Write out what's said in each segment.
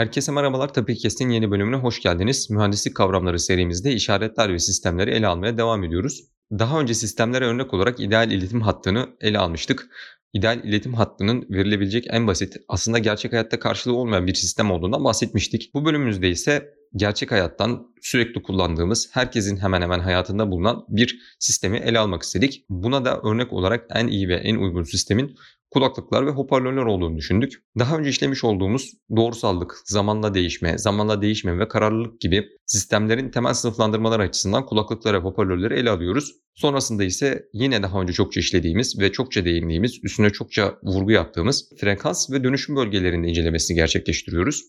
Herkese merhabalar. Tabii Kestin yeni bölümüne hoş geldiniz. Mühendislik kavramları serimizde işaretler ve sistemleri ele almaya devam ediyoruz. Daha önce sistemlere örnek olarak ideal iletim hattını ele almıştık. İdeal iletim hattının verilebilecek en basit, aslında gerçek hayatta karşılığı olmayan bir sistem olduğundan bahsetmiştik. Bu bölümümüzde ise gerçek hayattan sürekli kullandığımız, herkesin hemen hemen hayatında bulunan bir sistemi ele almak istedik. Buna da örnek olarak en iyi ve en uygun sistemin kulaklıklar ve hoparlörler olduğunu düşündük. Daha önce işlemiş olduğumuz doğrusallık, zamanla değişme, zamanla değişme ve kararlılık gibi sistemlerin temel sınıflandırmalar açısından kulaklıkları ve hoparlörleri ele alıyoruz. Sonrasında ise yine daha önce çokça işlediğimiz ve çokça değindiğimiz, üstüne çokça vurgu yaptığımız frekans ve dönüşüm bölgelerinde incelemesini gerçekleştiriyoruz.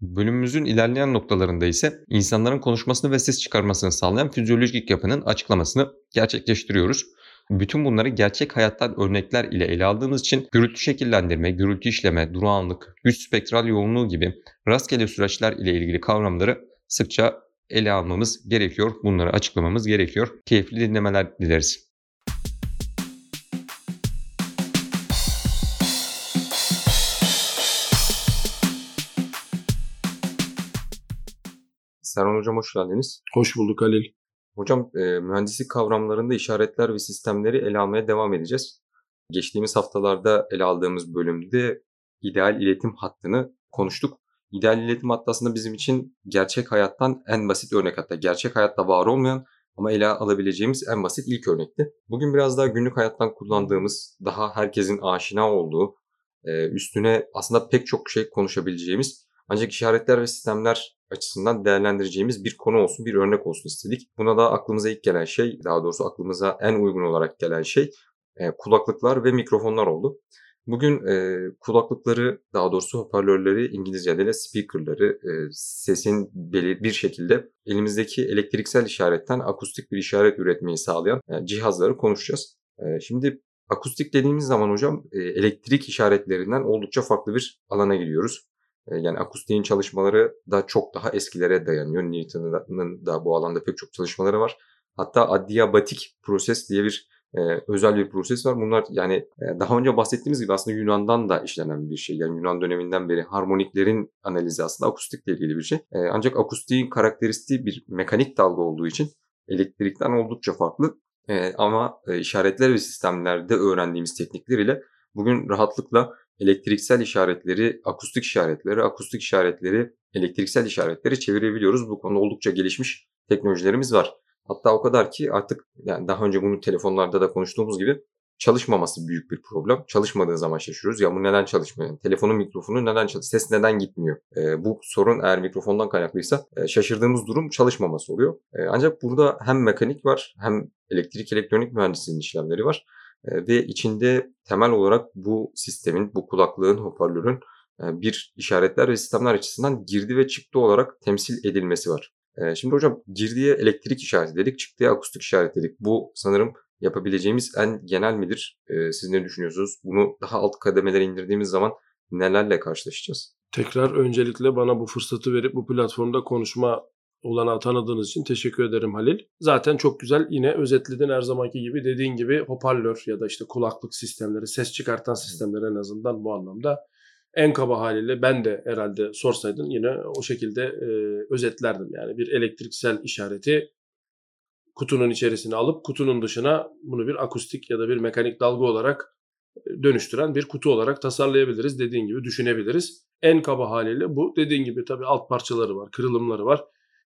Bölümümüzün ilerleyen noktalarında ise insanların konuşmasını ve ses çıkarmasını sağlayan fizyolojik yapının açıklamasını gerçekleştiriyoruz. Bütün bunları gerçek hayattan örnekler ile ele aldığımız için gürültü şekillendirme, gürültü işleme, durağanlık, güç spektral yoğunluğu gibi rastgele süreçler ile ilgili kavramları sıkça ele almamız gerekiyor. Bunları açıklamamız gerekiyor. Keyifli dinlemeler dileriz. Serhan Hocam hoş geldiniz. Hoş bulduk Halil. Hocam e, mühendislik kavramlarında işaretler ve sistemleri ele almaya devam edeceğiz. Geçtiğimiz haftalarda ele aldığımız bölümde ideal iletim hattını konuştuk. İdeal iletim hattı aslında bizim için gerçek hayattan en basit örnek hatta gerçek hayatta var olmayan ama ele alabileceğimiz en basit ilk örnekti. Bugün biraz daha günlük hayattan kullandığımız, daha herkesin aşina olduğu, üstüne aslında pek çok şey konuşabileceğimiz ancak işaretler ve sistemler açısından değerlendireceğimiz bir konu olsun, bir örnek olsun istedik. Buna da aklımıza ilk gelen şey, daha doğrusu aklımıza en uygun olarak gelen şey e, kulaklıklar ve mikrofonlar oldu. Bugün e, kulaklıkları, daha doğrusu hoparlörleri, İngilizce'de de speakerları, e, sesin belir bir şekilde elimizdeki elektriksel işaretten akustik bir işaret üretmeyi sağlayan e, cihazları konuşacağız. E, şimdi akustik dediğimiz zaman hocam e, elektrik işaretlerinden oldukça farklı bir alana gidiyoruz. E, yani akustiğin çalışmaları da çok daha eskilere dayanıyor. Newton'un da bu alanda pek çok çalışmaları var. Hatta adiabatik proses diye bir e, özel bir proses var. Bunlar yani e, daha önce bahsettiğimiz gibi aslında Yunan'dan da işlenen bir şey. Yani Yunan döneminden beri harmoniklerin analizi aslında akustikle ilgili bir şey. E, ancak akustiğin karakteristiği bir mekanik dalga olduğu için elektrikten oldukça farklı. E, ama e, işaretler ve sistemlerde öğrendiğimiz teknikler ile bugün rahatlıkla elektriksel işaretleri, akustik işaretleri, akustik işaretleri, elektriksel işaretleri çevirebiliyoruz. Bu konuda oldukça gelişmiş teknolojilerimiz var. Hatta o kadar ki artık yani daha önce bunu telefonlarda da konuştuğumuz gibi çalışmaması büyük bir problem. Çalışmadığı zaman şaşırıyoruz. Ya bu neden çalışmıyor? Telefonun mikrofonu neden çalışmıyor? Ses neden gitmiyor? E, bu sorun eğer mikrofondan kaynaklıysa e, şaşırdığımız durum çalışmaması oluyor. E, ancak burada hem mekanik var hem elektrik elektronik mühendisliğinin işlemleri var. Ve içinde temel olarak bu sistemin, bu kulaklığın, hoparlörün bir işaretler ve sistemler açısından girdi ve çıktı olarak temsil edilmesi var. Şimdi hocam girdiye elektrik işareti dedik, çıktıya akustik işaret dedik. Bu sanırım yapabileceğimiz en genel midir? Siz ne düşünüyorsunuz? Bunu daha alt kademelere indirdiğimiz zaman nelerle karşılaşacağız? Tekrar öncelikle bana bu fırsatı verip bu platformda konuşma olanağı tanıdığınız için teşekkür ederim Halil. Zaten çok güzel yine özetledin her zamanki gibi dediğin gibi hoparlör ya da işte kulaklık sistemleri, ses çıkartan sistemler en azından bu anlamda en kaba haliyle ben de herhalde sorsaydın yine o şekilde e, özetlerdim. Yani bir elektriksel işareti kutunun içerisine alıp kutunun dışına bunu bir akustik ya da bir mekanik dalga olarak dönüştüren bir kutu olarak tasarlayabiliriz. Dediğin gibi düşünebiliriz. En kaba haliyle bu. Dediğin gibi tabii alt parçaları var, kırılımları var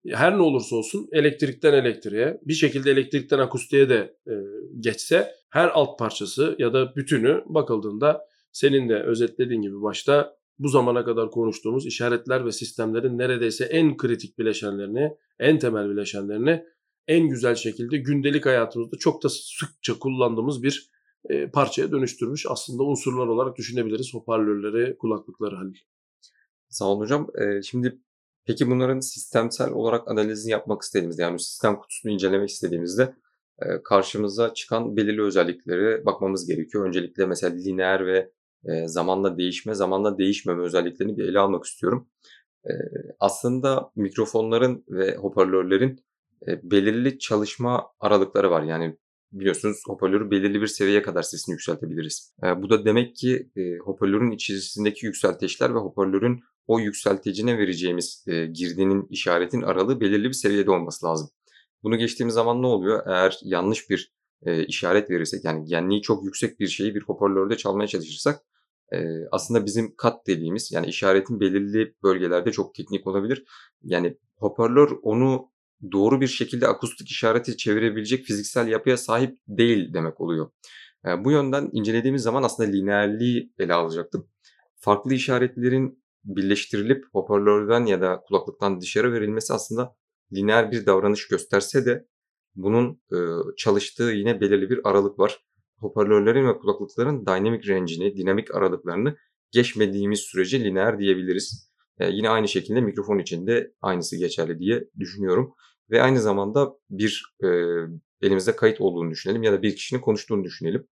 her ne olursa olsun elektrikten elektriğe bir şekilde elektrikten akustiğe de e, geçse her alt parçası ya da bütünü bakıldığında senin de özetlediğin gibi başta bu zamana kadar konuştuğumuz işaretler ve sistemlerin neredeyse en kritik bileşenlerini, en temel bileşenlerini en güzel şekilde gündelik hayatımızda çok da sıkça kullandığımız bir e, parçaya dönüştürmüş aslında unsurlar olarak düşünebiliriz hoparlörleri, kulaklıkları Halil. Sağ olun hocam. Ee, şimdi Peki bunların sistemsel olarak analizini yapmak istediğimizde yani sistem kutusunu incelemek istediğimizde e, karşımıza çıkan belirli özelliklere bakmamız gerekiyor. Öncelikle mesela lineer ve e, zamanla değişme, zamanla değişmeme özelliklerini bir ele almak istiyorum. E, aslında mikrofonların ve hoparlörlerin belirli çalışma aralıkları var. Yani biliyorsunuz hoparlörü belirli bir seviyeye kadar sesini yükseltebiliriz. Bu da demek ki hoparlörün içerisindeki yükselteçler ve hoparlörün o yükselticine vereceğimiz e, girdinin işaretin aralığı belirli bir seviyede olması lazım. Bunu geçtiğimiz zaman ne oluyor? Eğer yanlış bir e, işaret verirsek yani genliği çok yüksek bir şeyi bir hoparlörde çalmaya çalışırsak e, aslında bizim kat dediğimiz yani işaretin belirli bölgelerde çok teknik olabilir. Yani hoparlör onu doğru bir şekilde akustik işareti çevirebilecek fiziksel yapıya sahip değil demek oluyor. E, bu yönden incelediğimiz zaman aslında lineerliği ele alacaktım. Farklı işaretlerin birleştirilip hoparlörden ya da kulaklıktan dışarı verilmesi aslında lineer bir davranış gösterse de bunun e, çalıştığı yine belirli bir aralık var. Hoparlörlerin ve kulaklıkların dynamic range'ini, dinamik aralıklarını geçmediğimiz sürece lineer diyebiliriz. E, yine aynı şekilde mikrofon için de aynısı geçerli diye düşünüyorum. Ve aynı zamanda bir e, elimizde kayıt olduğunu düşünelim ya da bir kişinin konuştuğunu düşünelim.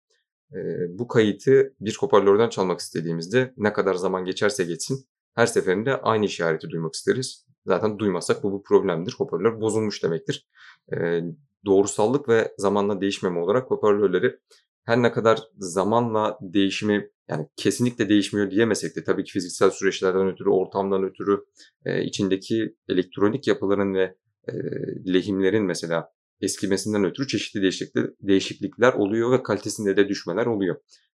E, bu kayıtı bir hoparlörden çalmak istediğimizde ne kadar zaman geçerse geçsin her seferinde aynı işareti duymak isteriz. Zaten duymazsak bu bir problemdir. Hoparlör bozulmuş demektir. E, doğrusallık ve zamanla değişmeme olarak hoparlörleri her ne kadar zamanla değişimi yani kesinlikle değişmiyor diyemesek de tabii ki fiziksel süreçlerden ötürü, ortamdan ötürü e, içindeki elektronik yapıların ve e, lehimlerin mesela eskimesinden ötürü çeşitli değişiklikler, değişiklikler oluyor ve kalitesinde de düşmeler oluyor.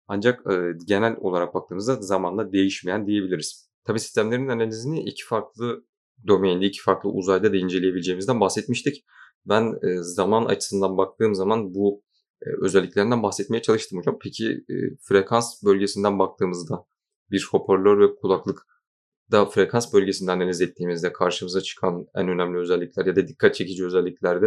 Ancak e, genel olarak baktığımızda zamanla değişmeyen diyebiliriz. Tabii sistemlerin analizini iki farklı domainde, iki farklı uzayda da inceleyebileceğimizden bahsetmiştik. Ben e, zaman açısından baktığım zaman bu e, özelliklerinden bahsetmeye çalıştım hocam. Peki e, frekans bölgesinden baktığımızda bir hoparlör ve kulaklık da frekans bölgesinde analiz ettiğimizde karşımıza çıkan en önemli özellikler ya da dikkat çekici özelliklerde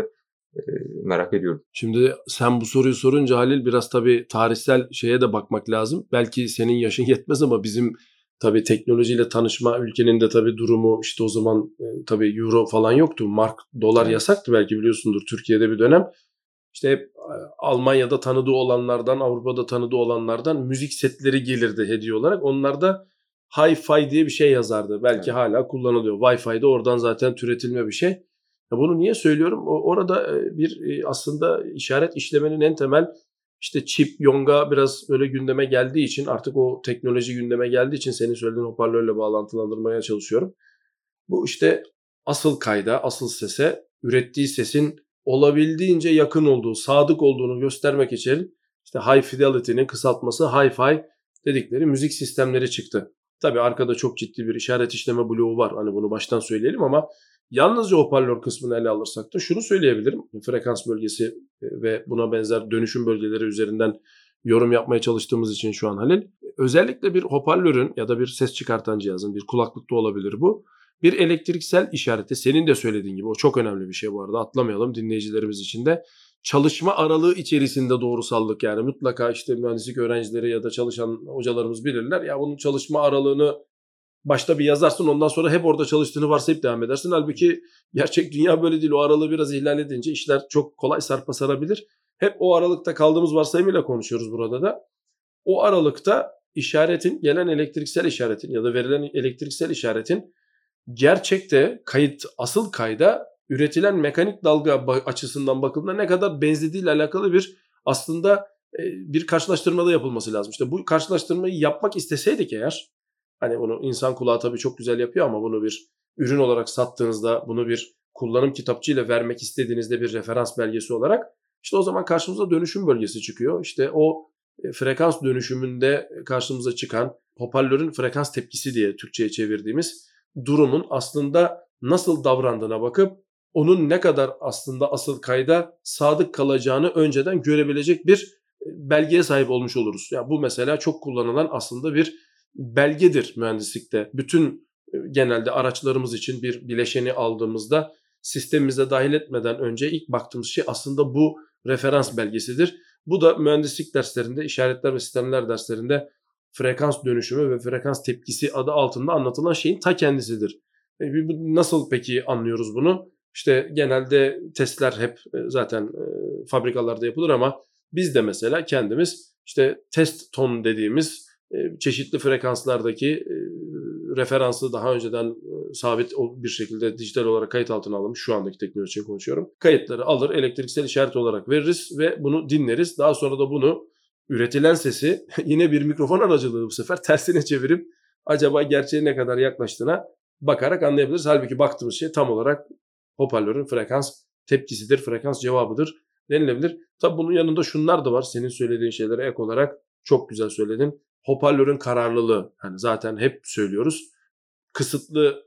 e, merak ediyorum. Şimdi sen bu soruyu sorunca Halil biraz tabii tarihsel şeye de bakmak lazım. Belki senin yaşın yetmez ama bizim tabii teknolojiyle tanışma ülkenin de tabii durumu işte o zaman e, tabii euro falan yoktu. Mark, dolar evet. yasaktı belki biliyorsundur Türkiye'de bir dönem. İşte hep e, Almanya'da tanıdığı olanlardan, Avrupa'da tanıdığı olanlardan müzik setleri gelirdi hediye olarak. Onlar da Hi-Fi diye bir şey yazardı. Belki evet. hala kullanılıyor. Wi-Fi de oradan zaten türetilme bir şey. Ya bunu niye söylüyorum? Orada e, bir aslında işaret işlemenin en temel işte çip, yonga biraz böyle gündeme geldiği için artık o teknoloji gündeme geldiği için senin söylediğin hoparlörle bağlantılandırmaya çalışıyorum. Bu işte asıl kayda, asıl sese, ürettiği sesin olabildiğince yakın olduğu, sadık olduğunu göstermek için işte high fidelity'nin kısaltması hi-fi dedikleri müzik sistemleri çıktı. Tabii arkada çok ciddi bir işaret işleme bloğu var. Hani bunu baştan söyleyelim ama Yalnızca hoparlör kısmını ele alırsak da şunu söyleyebilirim. Frekans bölgesi e, ve buna benzer dönüşüm bölgeleri üzerinden yorum yapmaya çalıştığımız için şu an Halil. Özellikle bir hoparlörün ya da bir ses çıkartan cihazın bir kulaklıkta olabilir bu. Bir elektriksel işareti senin de söylediğin gibi o çok önemli bir şey bu arada atlamayalım dinleyicilerimiz için de. Çalışma aralığı içerisinde doğrusallık yani mutlaka işte mühendislik öğrencileri ya da çalışan hocalarımız bilirler. Ya bunun çalışma aralığını başta bir yazarsın ondan sonra hep orada çalıştığını varsayıp devam edersin. Halbuki gerçek dünya böyle değil. O aralığı biraz ihlal edince işler çok kolay sarpa sarabilir. Hep o aralıkta kaldığımız varsayımıyla konuşuyoruz burada da. O aralıkta işaretin, gelen elektriksel işaretin ya da verilen elektriksel işaretin gerçekte kayıt, asıl kayda üretilen mekanik dalga açısından bakıldığında ne kadar benzediğiyle alakalı bir aslında e, bir karşılaştırmada yapılması lazım. İşte bu karşılaştırmayı yapmak isteseydik eğer Hani bunu insan kulağı tabii çok güzel yapıyor ama bunu bir ürün olarak sattığınızda bunu bir kullanım kitapçığıyla vermek istediğinizde bir referans belgesi olarak işte o zaman karşımıza dönüşüm bölgesi çıkıyor. İşte o e, frekans dönüşümünde karşımıza çıkan hoparlörün frekans tepkisi diye Türkçe'ye çevirdiğimiz durumun aslında nasıl davrandığına bakıp onun ne kadar aslında asıl kayda sadık kalacağını önceden görebilecek bir e, belgeye sahip olmuş oluruz. Yani bu mesela çok kullanılan aslında bir belgedir mühendislikte. Bütün e, genelde araçlarımız için bir bileşeni aldığımızda sistemimize dahil etmeden önce ilk baktığımız şey aslında bu referans belgesidir. Bu da mühendislik derslerinde, işaretler ve sistemler derslerinde frekans dönüşümü ve frekans tepkisi adı altında anlatılan şeyin ta kendisidir. E, nasıl peki anlıyoruz bunu? İşte genelde testler hep e, zaten fabrikalarda yapılır ama biz de mesela kendimiz işte test ton dediğimiz çeşitli frekanslardaki referansı daha önceden sabit bir şekilde dijital olarak kayıt altına alınmış. Şu andaki teknoloji konuşuyorum. Kayıtları alır, elektriksel işaret olarak veririz ve bunu dinleriz. Daha sonra da bunu üretilen sesi yine bir mikrofon aracılığı bu sefer tersine çevirip acaba gerçeğe ne kadar yaklaştığına bakarak anlayabiliriz. Halbuki baktığımız şey tam olarak hoparlörün frekans tepkisidir, frekans cevabıdır denilebilir. Tabi bunun yanında şunlar da var. Senin söylediğin şeylere ek olarak çok güzel söyledin. Hoparlörün kararlılığı. Hani zaten hep söylüyoruz. Kısıtlı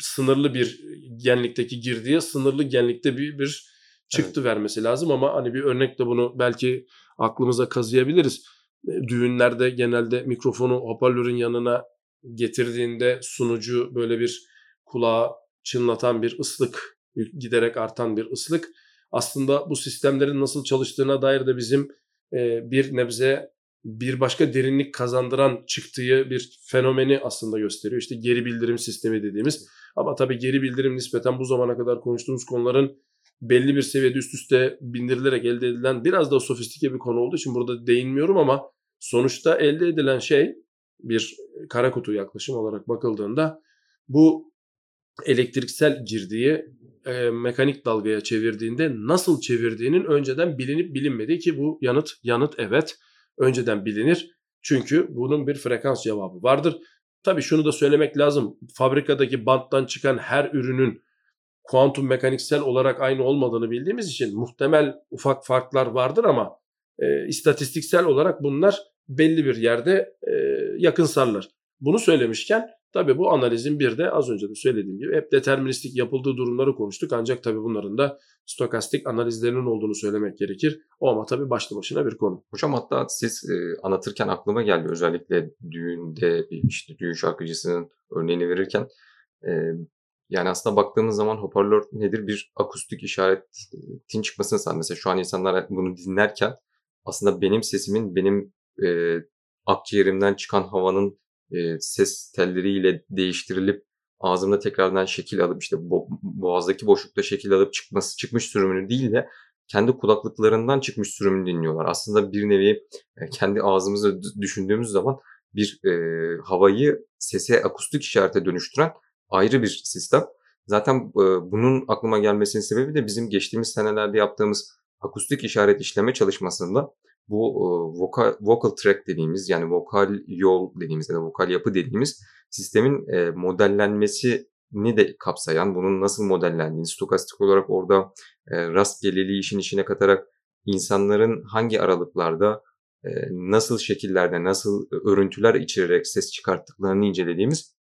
sınırlı bir genlikteki girdiye sınırlı genlikte bir, bir çıktı evet. vermesi lazım ama hani bir örnekle bunu belki aklımıza kazıyabiliriz. E, düğünlerde genelde mikrofonu hoparlörün yanına getirdiğinde sunucu böyle bir kulağa çınlatan bir ıslık giderek artan bir ıslık aslında bu sistemlerin nasıl çalıştığına dair de bizim e, bir nebze bir başka derinlik kazandıran çıktığı bir fenomeni aslında gösteriyor. İşte geri bildirim sistemi dediğimiz. Ama tabii geri bildirim nispeten bu zamana kadar konuştuğumuz konuların belli bir seviyede üst üste bindirilerek elde edilen biraz daha sofistike bir konu olduğu için burada değinmiyorum ama sonuçta elde edilen şey bir kara kutu yaklaşım olarak bakıldığında bu elektriksel girdiği e, mekanik dalgaya çevirdiğinde nasıl çevirdiğinin önceden bilinip bilinmediği ki bu yanıt yanıt evet önceden bilinir. Çünkü bunun bir frekans cevabı vardır. Tabii şunu da söylemek lazım. Fabrikadaki banttan çıkan her ürünün kuantum mekaniksel olarak aynı olmadığını bildiğimiz için muhtemel ufak farklar vardır ama e, istatistiksel olarak bunlar belli bir yerde e, yakınsarlar. Bunu söylemişken tabii bu analizin bir de az önce de söylediğim gibi hep deterministik yapıldığı durumları konuştuk. Ancak tabii bunların da stokastik analizlerinin olduğunu söylemek gerekir. O ama tabii başlı başına bir konu. Hocam hatta siz e, anlatırken aklıma geldi özellikle düğünde işte düğün şarkıcısının örneğini verirken e, yani aslında baktığımız zaman hoparlör nedir? Bir akustik işaretin çıkmasını sağlar. Mesela şu an insanlar bunu dinlerken aslında benim sesimin benim e, akciğerimden çıkan havanın e, ses telleriyle değiştirilip ağzımda tekrardan şekil alıp işte bo- boğazdaki boşlukta şekil alıp çıkması çıkmış sürümünü değil de kendi kulaklıklarından çıkmış sürümünü dinliyorlar. Aslında bir nevi e, kendi ağzımızı düşündüğümüz zaman bir e, havayı sese akustik işarete dönüştüren ayrı bir sistem. Zaten e, bunun aklıma gelmesinin sebebi de bizim geçtiğimiz senelerde yaptığımız akustik işaret işleme çalışmasında bu e, vocal, vocal track dediğimiz yani vokal yol dediğimiz ya da vokal yapı dediğimiz sistemin e, modellenmesini de kapsayan, bunun nasıl modellendiğini, stokastik olarak orada e, rastgeleliği işin içine katarak insanların hangi aralıklarda e, nasıl şekillerde, nasıl örüntüler içererek ses çıkarttıklarını incelediğimiz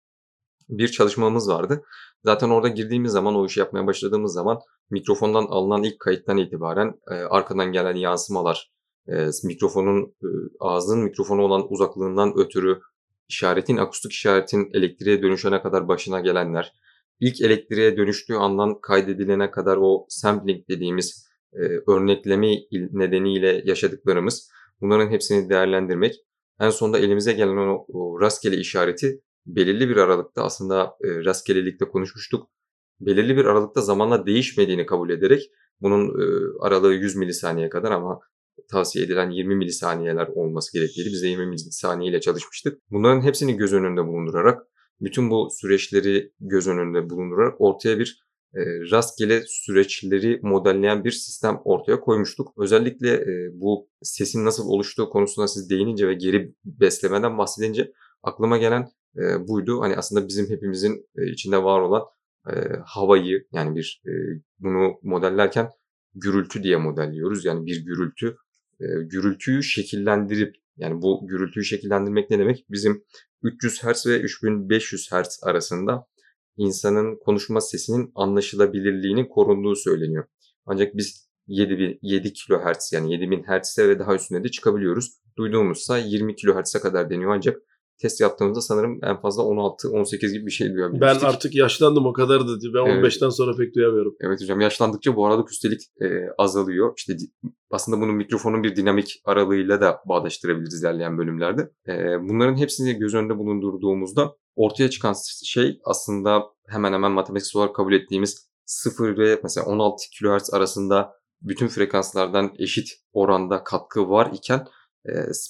bir çalışmamız vardı. Zaten orada girdiğimiz zaman, o işi yapmaya başladığımız zaman mikrofondan alınan ilk kayıttan itibaren e, arkadan gelen yansımalar, e, mikrofonun e, ağzının mikrofonu olan uzaklığından ötürü işaretin, akustik işaretin elektriğe dönüşene kadar başına gelenler, ilk elektriğe dönüştüğü andan kaydedilene kadar o sampling dediğimiz e, örnekleme nedeniyle yaşadıklarımız bunların hepsini değerlendirmek. En sonunda elimize gelen o, o rastgele işareti belirli bir aralıkta aslında e, rastgelelikte konuşmuştuk. Belirli bir aralıkta zamanla değişmediğini kabul ederek bunun e, aralığı 100 milisaniye kadar ama tavsiye edilen 20 milisaniyeler olması gerektiği biz de 20 milisaniye ile çalışmıştık. Bunların hepsini göz önünde bulundurarak bütün bu süreçleri göz önünde bulundurarak ortaya bir e, rastgele süreçleri modelleyen bir sistem ortaya koymuştuk. Özellikle e, bu sesin nasıl oluştuğu konusunda siz değinince ve geri beslemeden bahsedince aklıma gelen e, buydu. Hani aslında bizim hepimizin içinde var olan havayı yani bir bunu modellerken gürültü diye modelliyoruz. Yani bir gürültü gürültüyü şekillendirip yani bu gürültüyü şekillendirmek ne demek? Bizim 300 Hz ve 3500 Hz arasında insanın konuşma sesinin anlaşılabilirliğinin korunduğu söyleniyor. Ancak biz 7, 7 kHz yani 7000 Hz'e ve daha üstüne de çıkabiliyoruz. Duyduğumuzsa 20 kHz'e kadar deniyor ancak test yaptığımızda sanırım en fazla 16-18 gibi bir şey duyabilmiştik. Ben artık yaşlandım o kadar da ben evet. 15'ten sonra pek duyamıyorum. Evet hocam yaşlandıkça bu aralık üstelik e, azalıyor. İşte aslında bunun mikrofonun bir dinamik aralığıyla da bağdaştırabiliriz ilerleyen bölümlerde. E, bunların hepsini göz önünde bulundurduğumuzda ortaya çıkan şey aslında hemen hemen matematiksel olarak kabul ettiğimiz 0 ve mesela 16 kHz arasında bütün frekanslardan eşit oranda katkı var iken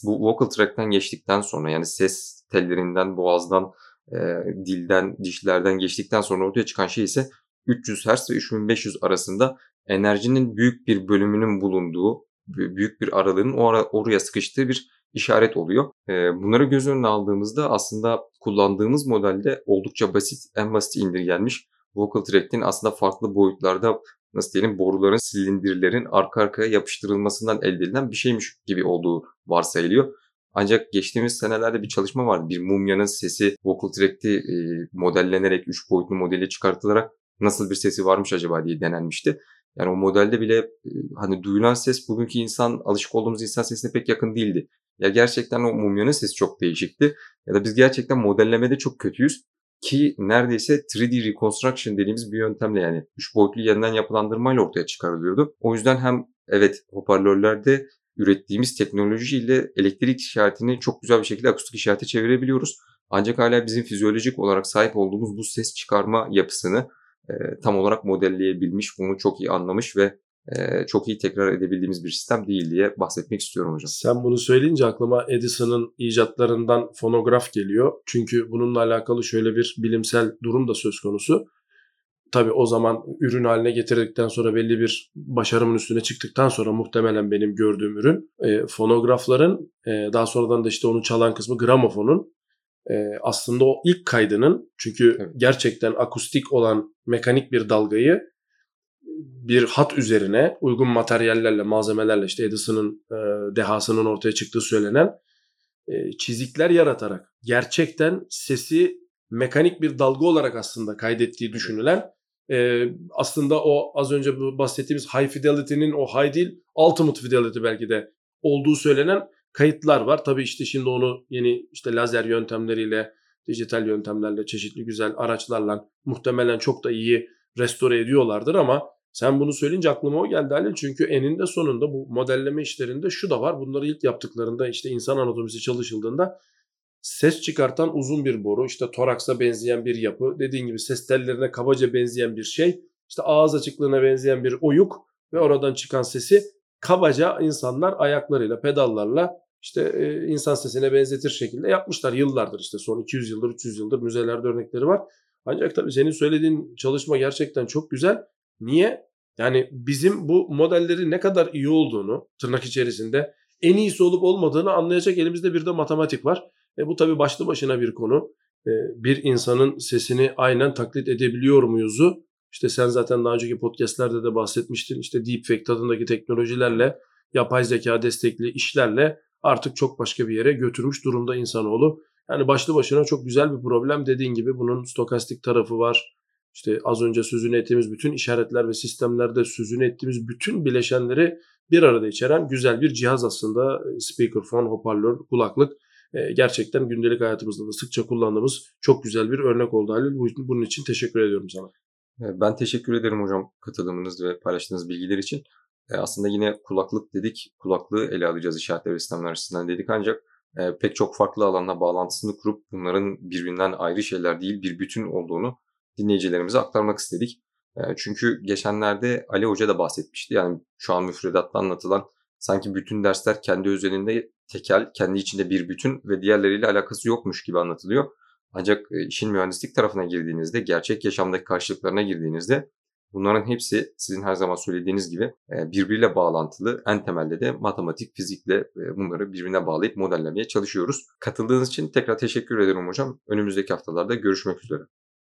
bu vocal track'ten geçtikten sonra yani ses tellerinden, boğazdan, e, dilden, dişlerden geçtikten sonra ortaya çıkan şey ise 300 Hz ve 3500 arasında enerjinin büyük bir bölümünün bulunduğu, büyük bir aralığın oraya sıkıştığı bir işaret oluyor. Bunları göz önüne aldığımızda aslında kullandığımız modelde oldukça basit, en basit indirgenmiş vocal track'in aslında farklı boyutlarda nasıl diyelim boruların, silindirlerin arka arkaya yapıştırılmasından elde edilen bir şeymiş gibi olduğu varsayılıyor. Ancak geçtiğimiz senelerde bir çalışma vardı. Bir mumyanın sesi vocal track'te e, modellenerek, 3 boyutlu modeli çıkartılarak nasıl bir sesi varmış acaba diye denenmişti. Yani o modelde bile e, hani duyulan ses bugünkü insan alışık olduğumuz insan sesine pek yakın değildi. Ya gerçekten o mumyanın sesi çok değişikti. Ya da biz gerçekten modellemede çok kötüyüz. Ki neredeyse 3D reconstruction dediğimiz bir yöntemle yani 3 boyutlu yeniden yapılandırmayla ortaya çıkarılıyordu. O yüzden hem evet hoparlörlerde ürettiğimiz teknolojiyle elektrik işaretini çok güzel bir şekilde akustik işarete çevirebiliyoruz. Ancak hala bizim fizyolojik olarak sahip olduğumuz bu ses çıkarma yapısını e, tam olarak modelleyebilmiş, bunu çok iyi anlamış ve e, çok iyi tekrar edebildiğimiz bir sistem değil diye bahsetmek istiyorum hocam. Sen bunu söyleyince aklıma Edison'ın icatlarından fonograf geliyor. Çünkü bununla alakalı şöyle bir bilimsel durum da söz konusu. Tabii o zaman ürün haline getirdikten sonra belli bir başarımın üstüne çıktıktan sonra muhtemelen benim gördüğüm ürün e, fonografların e, daha sonradan da işte onu çalan kısmı gramofonun e, aslında o ilk kaydının çünkü evet. gerçekten akustik olan mekanik bir dalgayı bir hat üzerine uygun materyallerle, malzemelerle işte Edison'ın e, dehasının ortaya çıktığı söylenen e, çizikler yaratarak gerçekten sesi mekanik bir dalga olarak aslında kaydettiği düşünülen e, aslında o az önce bahsettiğimiz high fidelity'nin o high değil ultimate fidelity belki de olduğu söylenen kayıtlar var. Tabii işte şimdi onu yeni işte lazer yöntemleriyle, dijital yöntemlerle, çeşitli güzel araçlarla muhtemelen çok da iyi restore ediyorlardır ama sen bunu söyleyince aklıma o geldi Halil. Çünkü eninde sonunda bu modelleme işlerinde şu da var. Bunları ilk yaptıklarında işte insan anatomisi çalışıldığında ses çıkartan uzun bir boru, işte toraksa benzeyen bir yapı, dediğin gibi ses tellerine kabaca benzeyen bir şey, işte ağız açıklığına benzeyen bir oyuk ve oradan çıkan sesi kabaca insanlar ayaklarıyla, pedallarla işte e, insan sesine benzetir şekilde yapmışlar yıllardır işte son 200 yıldır 300 yıldır müzelerde örnekleri var. Ancak tabii senin söylediğin çalışma gerçekten çok güzel. Niye? Yani bizim bu modelleri ne kadar iyi olduğunu tırnak içerisinde en iyisi olup olmadığını anlayacak elimizde bir de matematik var. E bu tabii başlı başına bir konu. E, bir insanın sesini aynen taklit edebiliyor muyuzu? İşte sen zaten daha önceki podcastlerde de bahsetmiştin. İşte deepfake tadındaki teknolojilerle, yapay zeka destekli işlerle artık çok başka bir yere götürmüş durumda insanoğlu. Yani başlı başına çok güzel bir problem. Dediğin gibi bunun stokastik tarafı var. İşte az önce sözünü ettiğimiz bütün işaretler ve sistemlerde sözünü ettiğimiz bütün bileşenleri bir arada içeren güzel bir cihaz aslında. Speakerphone, hoparlör, kulaklık gerçekten gündelik hayatımızda da sıkça kullandığımız çok güzel bir örnek oldu Halil. Bunun için teşekkür ediyorum sana. Ben teşekkür ederim hocam katılımınız ve paylaştığınız bilgiler için. Aslında yine kulaklık dedik, kulaklığı ele alacağız işaretler ve sistemler açısından dedik ancak pek çok farklı alanla bağlantısını kurup bunların birbirinden ayrı şeyler değil bir bütün olduğunu dinleyicilerimize aktarmak istedik. Çünkü geçenlerde Ali Hoca da bahsetmişti. Yani şu an müfredatta anlatılan sanki bütün dersler kendi özelinde tekel, kendi içinde bir bütün ve diğerleriyle alakası yokmuş gibi anlatılıyor. Ancak işin mühendislik tarafına girdiğinizde, gerçek yaşamdaki karşılıklarına girdiğinizde bunların hepsi sizin her zaman söylediğiniz gibi birbiriyle bağlantılı. En temelde de matematik, fizikle bunları birbirine bağlayıp modellemeye çalışıyoruz. Katıldığınız için tekrar teşekkür ederim hocam. Önümüzdeki haftalarda görüşmek üzere.